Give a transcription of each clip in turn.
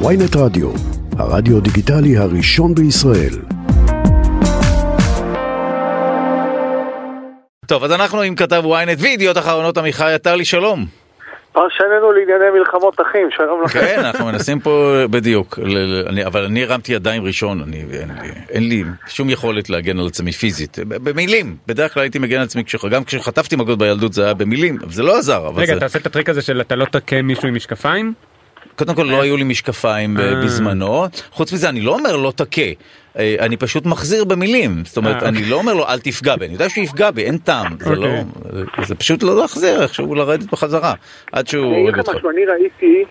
ויינט רדיו, הרדיו דיגיטלי הראשון בישראל. טוב, אז אנחנו עם כתב ynet וידיעות אחרונות עמיחי עטר שלום. פרשננו לענייני מלחמות אחים, שלום לכם. כן, אנחנו מנסים פה בדיוק, אבל אני הרמתי ידיים ראשון, אני, אין, לי, אין לי שום יכולת להגן על עצמי פיזית, במילים, בדרך כלל הייתי מגן על עצמי, גם כשחטפתי מכות בילדות זה היה במילים, אבל זה לא עזר, רגע, זה, אתה עושה את הטריק הזה של אתה לא תכה מישהו עם משקפיים? קודם כל לא היו לי משקפיים ב- אה. בזמנו, חוץ מזה אני לא אומר לא תכה, אה, אני פשוט מחזיר במילים, זאת אומרת, אה, אני לא אומר לו אל תפגע בי, אני יודע שהוא יפגע בי, אין טעם, זה לא, אוקיי. זה פשוט לא להחזיר איכשהו לרדת בחזרה, עד שהוא אני הורג אגיד לך אותך. משהו, אני ראיתי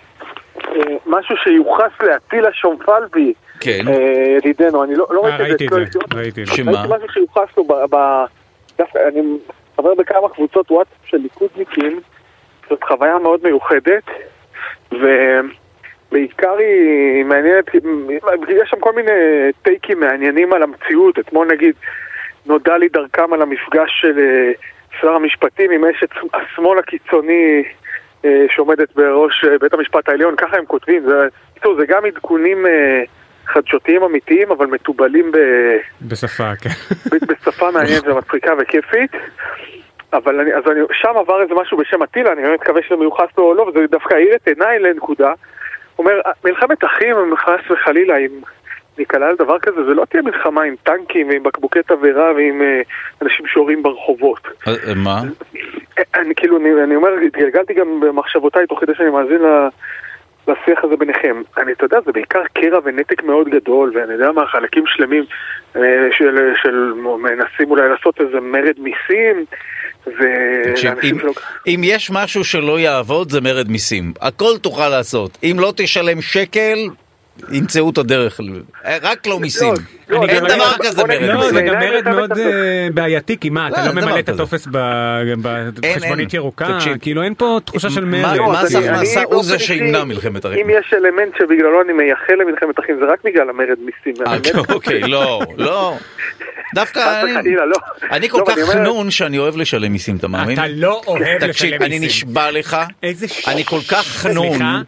אה, משהו שיוחס לאטילה שומפלבי, כן. אה, ידידנו, אני לא לא אה, ראיתי ראיתי את זה. ראיתי את זה. שמה? ראיתי משהו שיוחס לו דווקא אני חבר בכמה קבוצות וואטסאפ של ליכודניקים, זאת חוויה מאוד מיוחדת, ובעיקר היא מעניינת, יש שם כל מיני טייקים מעניינים על המציאות, אתמול נגיד נודע לי דרכם על המפגש של אה, שר המשפטים עם אשת השמאל הקיצוני אה, שעומדת בראש אה, בית המשפט העליון, ככה הם כותבים, זה, בקיצור, זה גם עדכונים חדשותיים אמיתיים, אבל מתובלים ב... בשפה, כן. בשפה מעניינת ומצחיקה וכיפית. אבל אני, אז אני, שם עבר איזה משהו בשם אטילה, אני באמת מקווה שזה מיוחס לו או לא, וזה דווקא האיר את עיניי לנקודה. הוא אומר, מלחמת אחים, חס וחלילה, אם ניקלע על דבר כזה, זה לא תהיה מלחמה עם טנקים ועם בקבוקי תבערה ועם אה, אנשים שיורים ברחובות. אה, אה, מה? אני כאילו, אני, אני אומר, התגלגלתי גם במחשבותיי תוך כדי שאני מאזין ל- לשיח הזה ביניכם. אני, אתה יודע, זה בעיקר קרע ונתק מאוד גדול, ואני יודע מה, חלקים שלמים אה, של, של מנסים אולי לעשות איזה מרד מיסים, אם, שלא... אם יש משהו שלא יעבוד זה מרד מיסים, הכל תוכל לעשות, אם לא תשלם שקל, ימצאו את הדרך, רק לא מיסים, לא, אני אין דבר כזה מרד לא, מיסים. זה גם מרד מאוד. אה, בעייתי, כי מה, לא, אתה לא ממלא את. הטופס בחשבונית. ירוקה, תקשיב. כאילו אין פה תחושה של מרד. לא, מס אני- הכנסה אני הוא זה שימנע מלחמת אחים. אם יש אלמנט שבגללו אני מייחל למלחמת אחים, זה רק בגלל המרד מיסים. אה, אוקיי, לא, לא. דווקא אני, לא. אני כל לא, כך חנון שאני אוהב לשלם מיסים, אתה מאמין? אתה לא אוהב תקשיב, לשלם אני מיסים. נשבע לך, איזה ש... אני כל כך חנון, סליחה?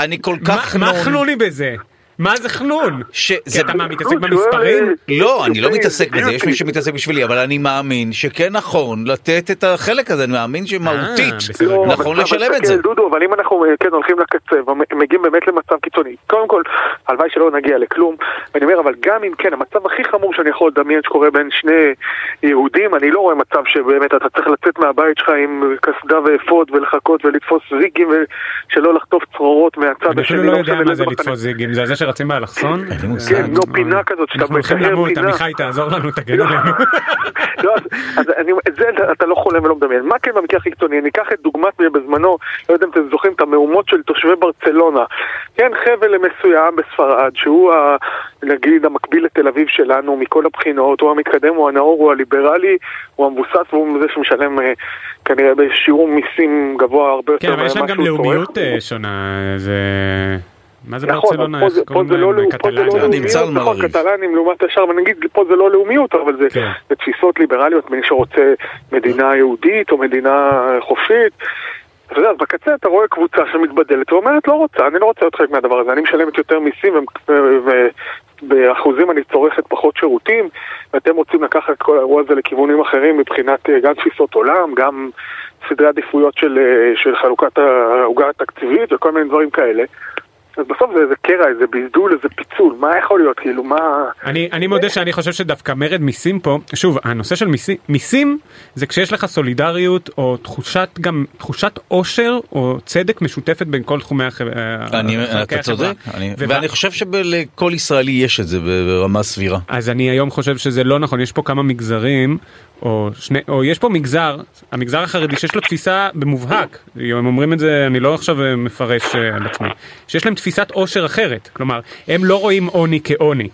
אני כל כך מה חנוני בזה? מה זה חנון? כי שזה... אתה מה, מתעסק לא, במספרים? לא, אני לא זה- מתעסק זה- בזה, יש מי שמתעסק בשבילי, אבל אני מאמין שכן נכון לתת את החלק הזה, אני מאמין שמהותית אה. לא, נכון לשלם את זה. דודו, אבל אם אנחנו כן הולכים לקצה ומגיעים באמת למצב קיצוני, קודם כל, הלוואי שלא נגיע לכלום, ואני אומר, אבל גם אם כן, המצב הכי חמור שאני יכול לדמיין שקורה בין שני יהודים, אני לא רואה מצב שבאמת אתה צריך לצאת מהבית שלך עם קסדה ואפוד ולחכות ולתפוס זיגים ושלא לחטוף צרורות מהצד אני השני. אפילו לא יודע משנה מה זה. לתפוס זיגים, זה שרצים באלכסון? אין לי מושג. כן, לא, פינה כזאת שאתה אנחנו הולכים למות, פינה. עמיחי תעזור לנו, תגן עלינו. לא, אז, את זה אתה- לא חולם ולא מדמיין. מה כן במקרה הכי קיצוני? אני אקח את דוגמת בזמנו, לא יודע אם אתם זוכרים את המהומות של תושבי ברצלונה. כן, חבל מסוים בספרד, שהוא ה, נגיד המקביל לתל אביב שלנו מכל הבחינות, הוא המתקדם, הוא הנאור, הוא הליברלי, הוא המבוסס והוא זה שמשלם אה, כנראה בשיעור מיסים גבוה הרבה יותר כן, אבל יש להם ממה גם שהוא לאומיות צורך. אה, שונה, זה... מה זה נכון, ברצלונה? פה פה קוראים זה לא להם? לאומיות, פה זה לא קטלניה? נמצא על לאומיות, נכון. קטלנים לעומת השאר, ונגיד פה זה לא לאומיות, אבל זה כן. זה תפיסות ליברליות, מי שרוצה מדינה יהודית או מדינה חופשית. אתה יודע, אז בקצה אתה רואה קבוצה שמתבדלת ואומרת לא רוצה, אני לא רוצה להיות חלק מהדבר הזה, אני משלמת יותר מיסים ובאחוזים אני צורכת פחות שירותים ואתם רוצים לקחת את כל האירוע הזה לכיוונים אחרים מבחינת אה, גם תפיסות עולם, גם סדרי עדיפויות של, אה, של חלוקת העוגה התקציבית וכל מיני דברים כאלה. אז בסוף זה איזה קרע, איזה בלדול, איזה פיצול, מה יכול להיות, כאילו, מה... אני, אני מודה שאני חושב שדווקא מרד מיסים פה, שוב, הנושא של מיסים, מיסים זה כשיש לך סולידריות או תחושת גם, תחושת עושר או צדק משותפת בין כל תחומי הח... אני, חלקי אתה החברה. צודק, אני- ואני חושב שלכל ישראלי יש את זה ברמה סבירה. אז אני היום חושב שזה לא נכון, יש פה כמה מגזרים, או, שני, או יש פה מגזר, המגזר החרדי שיש לו תפיסה במובהק, הם אומרים את זה, אני לא עכשיו מפרש אה, על עצמי, שיש להם תפיסת עושר אחרת, כלומר, הם לא רואים עוני כעוני.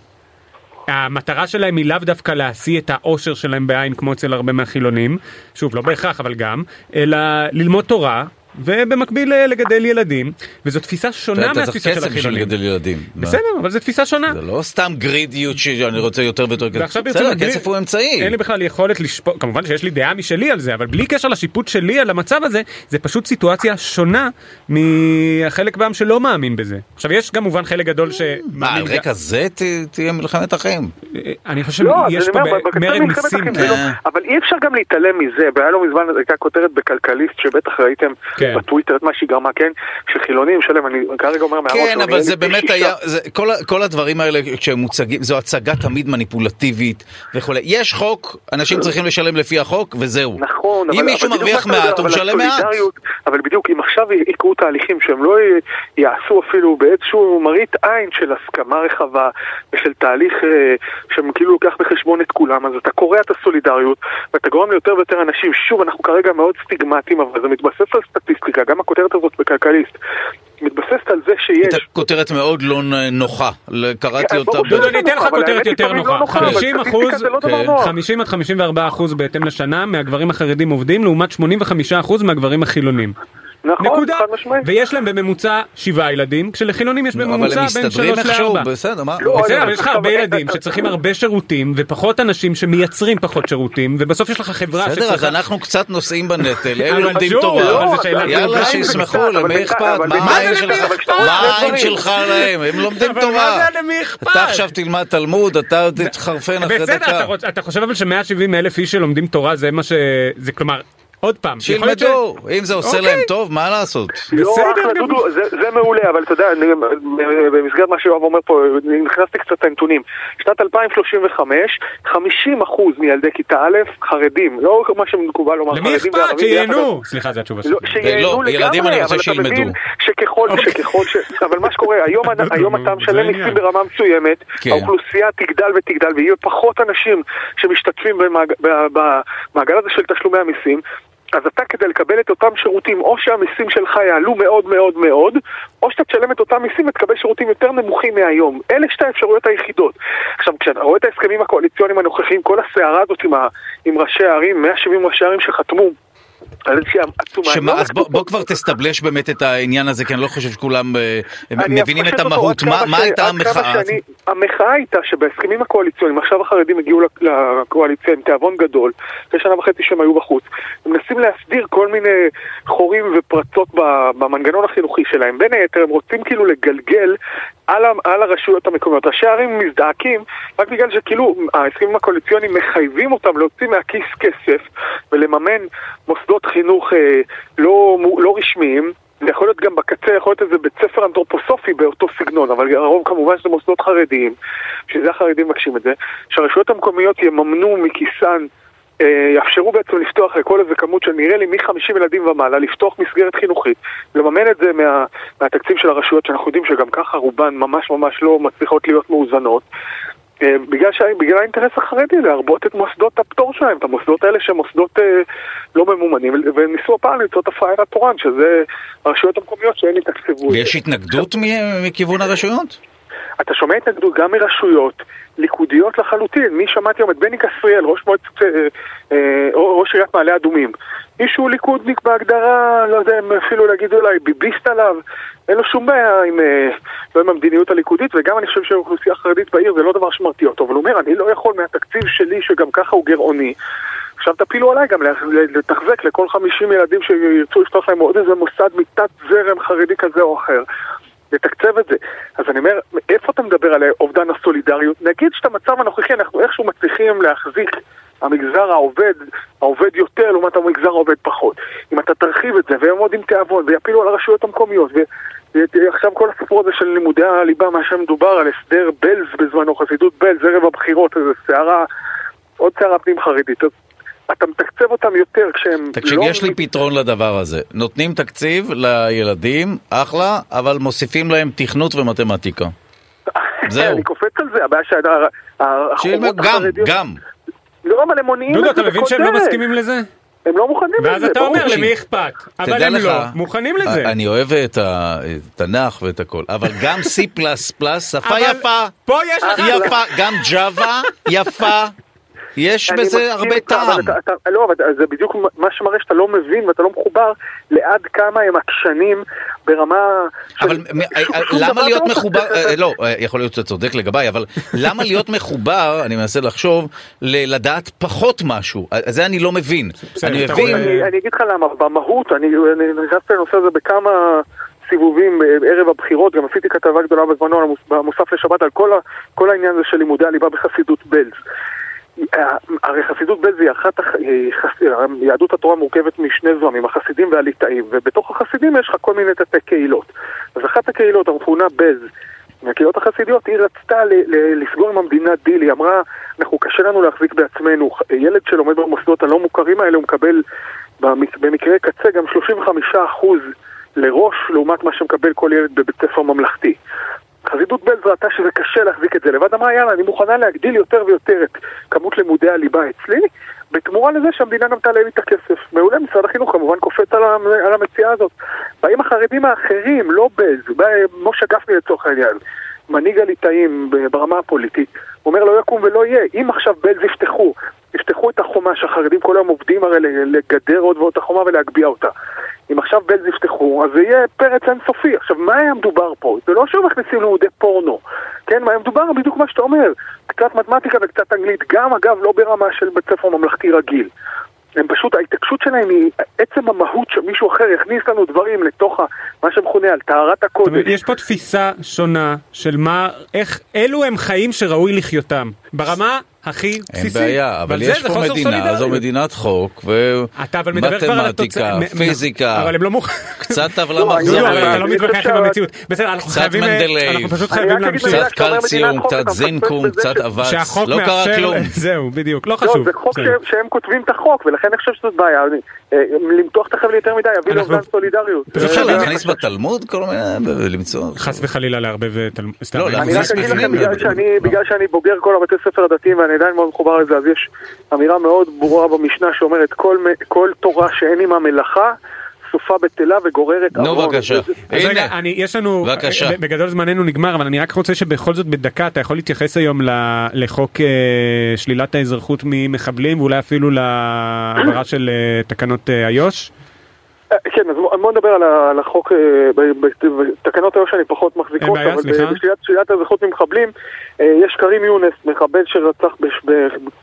המטרה שלהם היא לאו דווקא להשיא את העושר שלהם בעין כמו אצל הרבה מהחילונים, שוב לא בהכרח אבל גם, אלא ללמוד תורה ובמקביל אה, לגדל ילדים, וזו תפיסה שונה אתה צריך מהתפיסה של כסף בשביל החילונים. לגדל ילדים. מה? בסדר, אבל זו תפיסה שונה. זה לא סתם גרידיות שאני רוצה יותר ויותר כסף. ועכשיו בסדר, ברצינות, בלי- כסף הוא אמצעי. אין לי בכלל יכולת לשפוט, כמובן שיש לי דעה משלי על זה, אבל בלי קשר לשיפוט שלי על המצב הזה, זה פשוט סיטואציה שונה מהחלק בעם שלא מאמין בזה. עכשיו יש כמובן חלק גדול מה, שמאמין... על רקע זה ת- תהיה מלחמת אחים. אני חושב לא, שיש אני פה מרד מיסים. אחים, כן. לא- אבל אי אפשר גם להתעלם מזה, והיה לא מזמן הייתה כותרת בכלכליסט שבטח ראיתם כן. בטוויטר את מה שהיא גרמה, כן? שחילונים שלם, אני כרגע אומר מהראש, כן, אני- אבל זה באמת שישה. היה, זה- כל כל הדברים האלה כשהם מוצגים, זו הצגה תמיד מניפולטיבית וכולי. יש חוק, אנשים צריכים לשלם לפי החוק וזהו. נכון, אבל... אם מישהו מרוויח מעט, הוא משלם מעט. אבל בדיוק, אם עכשיו יקרו תהליכים שהם לא יעשו אפילו באיזשהו מראית עין של הסכמה רחבה ושל תהליך אה, שכאילו לוקח בחשבון את כולם, אז אתה קורע את הסולידריות ואתה גורם ליותר ויותר אנשים. שוב, אנחנו כרגע מאוד סטיגמטיים, אבל זה מתבסס על סטטיסטיקה, גם הכותרת הזאת בכלכליסט. מתבססת על זה שיש... הייתה כותרת מאוד לא נוחה, קראתי אותה. דודו, אני אתן לך כותרת יותר לא נוחה. נוחה, אבל 50 סטטיסטיקה אחוז, זה לא דבר כן. 50 עד 54 אחוז בהתאם לשנה מהגברים החרדים עובדים לעומת 85 אחוז מהגברים החילונים. נכון, נקודה. חד משמעית. ויש להם בממוצע שבעה ילדים, כשלחילונים יש בממוצע בין מסתדרים 3 איכשהו, ל-4. בסדר, מה? לא, בסדר, אני- אבל יש לך הרבה ילדים שצריכים הרבה שירותים ופחות אנשים שמייצרים פחות שירותים ובסוף יש לך חברה בסדר, אז שצריכה... אנחנו קצת נושאים בנטל, הם לומדים תורה, אבל זו שאלה יאללה. שישמחו, למי אכפת? מה העין שלך? שלך להם? הם לומדים אבל מה תורה. זה למי אכפת? אתה עכשיו תלמד תלמוד, אתה תתחרפן אחרי בסדר, דקה. רוצ- אתה חושב אבל ש-170 אלף איש שלומדים תורה זה מה ש... זה כלומר, עוד פעם, להיות ש- שילמדו, אם זה עושה אוקיי. להם טוב, מה לעשות? לא, אחלה. דודו, זה, זה מעולה, אבל אתה יודע, אני, במסגרת מה שיואב אומר פה, נכנסתי קצת לנתונים. שנת 2035, 50% מילדי כיתה א' חרדים, לא מה שמקובל לומר למי חרדים אכפת? וערבים ביחד. שייהנו! סליחה, זו התשובה שלי. לא, שייהנו לא, לגמרי, ילדים אני רוצה אבל אתה שילמדו. מבין שככל, שככל ש... אבל מה שקורה, היום, היום אתה משלם. מיסים ברמה מסוימת, כן. האוכלוסייה תגדל ותגדל, ויהיו פחות אנשים שמשתתפים במעגל הזה של תשלומי המיסים. אז אתה כדי לקבל את אותם שירותים, או שהמיסים שלך יעלו מאוד מאוד מאוד, או שאתה תשלם את אותם מיסים ותקבל שירותים יותר נמוכים מהיום. אלה שתי האפשרויות היחידות. עכשיו, כשאתה רואה את ההסכמים הקואליציוניים הנוכחיים, כל הסערה הזאת עם, ה, עם ראשי הערים, 170 ראשי ערים שחתמו עצומה. הם שמה, לא אז בוא, בוא. כבר תסטבלש באמת את העניין הזה, כי אני לא חושב שכולם אה, מבינים את המהות. מה, כמה מה ש- הייתה המחאה? שאני- המחאה הייתה שבהסכמים הקואליציוניים, עכשיו החרדים הגיעו לק- לקואליציה עם תיאבון גדול, אחרי שנה וחצי שהם היו בחוץ, הם מנסים להסדיר כל מיני חורים ופרצות במנגנון החינוכי שלהם. בין היתר הם רוצים כאילו לגלגל על, על הרשויות המקומיות. ראשי הערים מזדעקים רק בגלל שכאילו ההסכמים הקואליציוניים מחייבים אותם להוציא מהכיס כסף ולממן מוסדות חינוך אה, לא, לא רשמיים. זה יכול להיות גם בקצה, יכול להיות איזה בית ספר אנתרופוסופי באותו סגנון, אבל הרוב כמובן שזה מוסדות חרדיים, שזה החרדים מבקשים את זה, שהרשויות המקומיות יממנו מכיסן, אה, יאפשרו בעצם לפתוח לכל איזה כמות של נראה לי מ-50 ילדים ומעלה, לפתוח מסגרת חינוכית, לממן את זה מה, מהתקציב של הרשויות, שאנחנו יודעים שגם ככה רובן ממש ממש לא מצליחות להיות מאוזנות. אה, בגלל, שה... בגלל האינטרס החרדי להרבות את מוסדות הפטור שלהם, את המוסדות האלה שהם מוסדות אה, לא ממומנים, והם ניסו הפעם למצוא את הפראייר התורן, שזה הרשויות המקומיות יתקצבו את זה. ויש התנגדות מכיוון הרשויות? אתה שומע התנגדות גם מרשויות ליכודיות לחלוטין. מי שמעתי היום את בני כסריאל, ראש מועצת, אה, אה, ראש עיריית מעלה אדומים. מישהו ליכודניק בהגדרה, לא יודע אם אפילו להגיד אולי ביביסט עליו, אין לו שום בעיה עם, אה, לא עם המדיניות הליכודית, וגם אני חושב שהאוכלוסייה החרדית בעיר זה לא דבר שמרתיע אותו, אבל הוא אומר, אני לא יכול מהתקציב שלי, שגם ככה הוא גירעוני, עכשיו תפילו עליי גם לתחזק לכל 50 ילדים שירצו לפתוח להם עוד איזה מוסד מתת זרם חרדי כזה או אחר. לתקצב את זה. אז אני אומר, איפה אתה מדבר על אובדן הסולידריות? נגיד שאת המצב הנוכחי אנחנו איכשהו מצליחים להחזיק המגזר העובד, העובד יותר לעומת המגזר העובד פחות. אם אתה תרחיב את זה ויעמוד עם תיאבון ויפילו על הרשויות המקומיות ועכשיו כל הסיפור הזה של לימודי הליבה, מה שמדובר על הסדר בלז בזמנו, חסידות בלז, ערב הבחירות, איזה סערה, עוד סערה פנים חרדית. אז אתה מתקצב אותם יותר כשהם תקשיב, לא... יש לי פתרון לדבר הזה. נותנים תקציב לילדים, אחלה, אבל מוסיפים להם תכנות ומתמטיקה. זהו. אני קופץ על זה, הבעיה שהחומות שילמד גם, החרדיות... גם. לא, אבל הם מונעים דודו, את זה אתה מבין שהם לא. מסכימים לזה? הם לא מוכנים לזה. ואז אתה. אומר תקשיב. למי אכפת, אבל הם לך, לא מוכנים לזה. אני אוהב את התנ"ך ואת הכל, אבל גם C++, שפה יפה, פה יש לך... יפה, גם Java, יפה, יש בזה מסכים הרבה טעם. אתה- אתה- לא, אבל זה בדיוק מה שמראה שאתה לא מבין ואתה לא מחובר לעד כמה הם עקשנים ברמה... אבל אה, דבר למה להיות לא מחובר, אה, לא, אה, יכול להיות שאתה צודק לגביי, אבל למה להיות מחובר, אני מנסה לחשוב, לדעת פחות משהו, אה, זה אני לא מבין. אני מבין, אני, אגיד לך למה, במהות, אני אני נכנסתי לנושא הזה בכמה סיבובים אה, ערב הבחירות, גם עשיתי כתבה גדולה בזמנו במוסף לשבת על כל, ה, כל העניין הזה של לימודי הליבה בחסידות בלז. הרי חסידות בלז היא אחת, יהדות התורה מורכבת משני זרמים, החסידים והליטאים, ובתוך החסידים יש לך כל מיני תתי קהילות. אז אחת הקהילות המכונה בלז, מהקהילות החסידיות, היא רצתה ל- ל- לסגור עם המדינה דיל, היא אמרה, אנחנו קשה לנו להחזיק בעצמנו, ילד שלומד במוסדות הלא מוכרים האלה הוא מקבל במק- במקרה קצה גם 35% לראש לעומת מה שמקבל כל ילד בבית ספר ממלכתי. חסידות בלז ראתה שזה קשה להחזיק את זה לבד, אמרה יאללה, אני מוכנה להגדיל יותר ויותר את כמות לימודי הליבה אצלי, בתמורה לזה שהמדינה גם תעלה לי את הכסף. מעולה, משרד החינוך כמובן קופץ על, על המציאה הזאת. באים החרדים האחרים, לא בלז, בא משה גפני לצורך העניין, מנהיג הליטאים ברמה הפוליטית, הוא אומר לא יקום ולא יהיה. אם עכשיו בלז יפתחו, יפתחו את החומה שהחרדים כל היום עובדים הרי לגדר עוד ועוד את החומה ולהגביה אותה. אם עכשיו בלז יפתחו, אז זה יהיה פרץ אינסופי. עכשיו, מה היה מדובר פה? זה לא שהם מכניסים לימודי פורנו. כן, מה היה מדובר? בדיוק מה שאתה אומר. קצת מתמטיקה וקצת אנגלית. גם, אגב, לא ברמה של בית ספר ממלכתי רגיל. הם פשוט, ההתעקשות שלהם היא עצם המהות שמישהו אחר יכניס לנו דברים לתוך ה- מה שמכונה על טהרת הקודש. יש פה תפיסה שונה של מה, איך, אלו הם חיים שראוי לחייותם, ברמה הכי אין בסיסית. בעיה, אבל יש זה פה מדינה, זו. מדינת חוק, ומתמטיקה, פיזיקה, אבל הם לא. קצת טבלה לא, מחזורית, אתה לא אני מתווכח חושב עם שה- המציאות. בסדר, אנחנו קצת להמשיך. מילה קצת קלציום, קצת זינקום, קצת אבץ, לא קרה כלום. זהו, בדיוק, לא חשוב. זה חוק. שהם, כותבים את החוק, ולכן אני חושב שזאת בעיה. אה, למתוח את החבל יותר מדי, יביא לאובדן סולידריות. אפשר אה, להכניס בתלמוד כל מיני, ולמצוא. חס וחלילה לערבב אה, תל... סתם. לא, אני להכניס רק אגיד לכם, בפנים, בגלל שאני בוגר כל הבתי ספר הדתיים ואני עדיין מאוד מחובר לזה, אז יש אמירה מאוד ברורה במשנה שאומרת כל, כל תורה שאין עימה מלאכה, סופה בטלה וגוררת נו עוון. בבקשה, אז רגע, הנה, אני, יש לנו, בבקשה. בגדול זמננו נגמר, אבל אני רק רוצה שבכל זאת בדקה אתה יכול להתייחס היום לחוק אה, שלילת האזרחות ממחבלים ואולי אפילו להעברה של אה, תקנות אה, איו"ש? אה, כן, אז בוא נדבר על החוק, אה, בתקנות איו"ש אני פחות מחזיק אותה, אבל. בשלילת שלילת האזרחות ממחבלים, אה, יש כרים יונס, מחבל שרצח,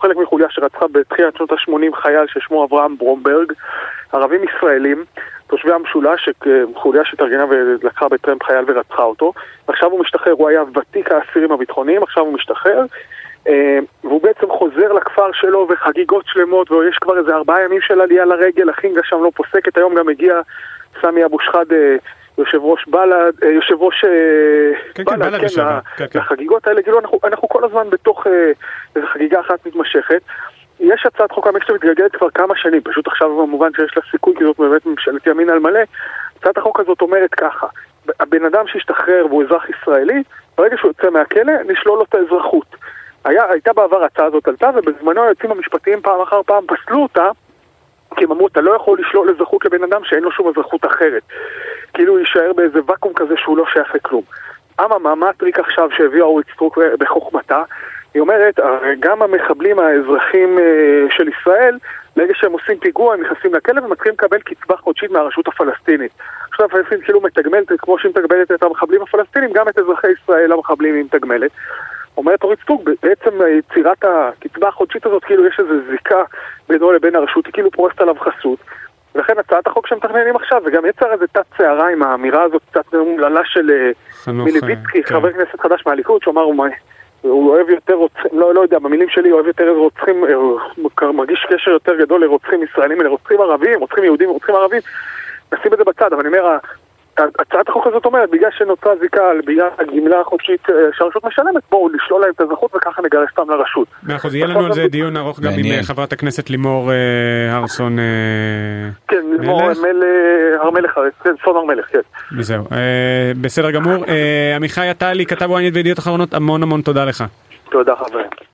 חלק מחוליה שרצחה בתחילת שנות ה-80 חייל ששמו אברהם ברומברג, ערבים ישראלים, תושבי המשולש, ש- חוליה שהתארגנה ולקחה בטרמפ חייל ורצחה אותו, ועכשיו הוא משתחרר, הוא היה ותיק האסירים הביטחוניים, עכשיו הוא משתחרר. אה, והוא בעצם חוזר לכפר שלו וחגיגות שלמות ויש כבר איזה ארבעה ימים של עלייה לרגל, החינגה שם לא פוסקת, היום גם הגיע סמי אבו שחאדה, יושב ראש בל"ד, אה, יושב ראש אה, כן, כן, בל"ד לשעבר, ל- כן, כן. לחגיגות האלה, כאילו אנחנו, אנחנו כל הזמן בתוך אה, איזו חגיגה אחת מתמשכת. יש הצעת חוק המקס שמתגלגלת כבר כמה שנים, פשוט עכשיו במובן שיש לה סיכוי, כי זאת באמת ממשלת ימין על מלא. הצעת החוק הזאת אומרת ככה, הבן אדם שהשתחרר והוא אזרח ישראלי, ברגע שהוא יוצא מהכלא, נשלול לו את האזרחות. היה, הייתה בעבר ההצעה הזאת עלתה, ובזמנו היועצים המשפטיים פעם אחר פעם פסלו אותה, כי הם אמרו, אתה לא יכול לשלול אזרחות לבן אדם שאין לו שום אזרחות אחרת. כאילו הוא יישאר באיזה ואקום כזה שהוא לא שייך לכלום. אממה, מה הטריק עכשיו שהביאה אורית סטרוק בחוכמתה? היא אומרת, גם המחבלים האזרחים אה, של ישראל, ברגע שהם עושים פיגוע, הם נכנסים לכלא ומתחילים לקבל קצבה חודשית מהרשות הפלסטינית. הרשות הפלסטינית כאילו מתגמלת, כמו שהיא מתגמלת את המחבלים הפלסטינים, גם את אזרחי ישראל המחבלים היא מתגמלת. אומרת אורית סטרוק, בעצם יצירת הקצבה החודשית הזאת, כאילו יש איזו זיקה בינו לבין הרשות, היא כאילו פורסת עליו חסות. ולכן הצעת החוק שמתכננים עכשיו, וגם יצר איזה תת סערה עם האמירה הזאת, קצת אומללה של אה, מלביצקי, אה, כן. חבר כנסת חדש מהליכוד, שאמר, הוא, הוא אוהב יותר לא, לא יודע, במילים שלי, אוהב יותר רוצחים, אה, הוא מרגיש קשר יותר גדול לרוצחים ישראלים ולרוצחים ערבים, רוצחים יהודים ורוצחים ערבים, נשים את זה בצד, אבל אני אומר, הצעת החוק הזאת אומרת, בגלל שנוצרה זיקה, בגלל הגמלה החודשית אה, שהרשות משלמת, בואו לשלול להם את האזרחות וככה נגרש אותם לרשות. מאה אחוז, יהיה לנו על זה דיון ארוך גם עם. אה, חברת הכנסת לימור אה, הרסון. אה, כן, לימור מלך? הר מלך, כן, צאן הר מלך, כן. וזהו, אה, בסדר גמור. עמיחי עטלי, כתב ynet וידיעות אחרונות, המון המון תודה לך. תודה חברים.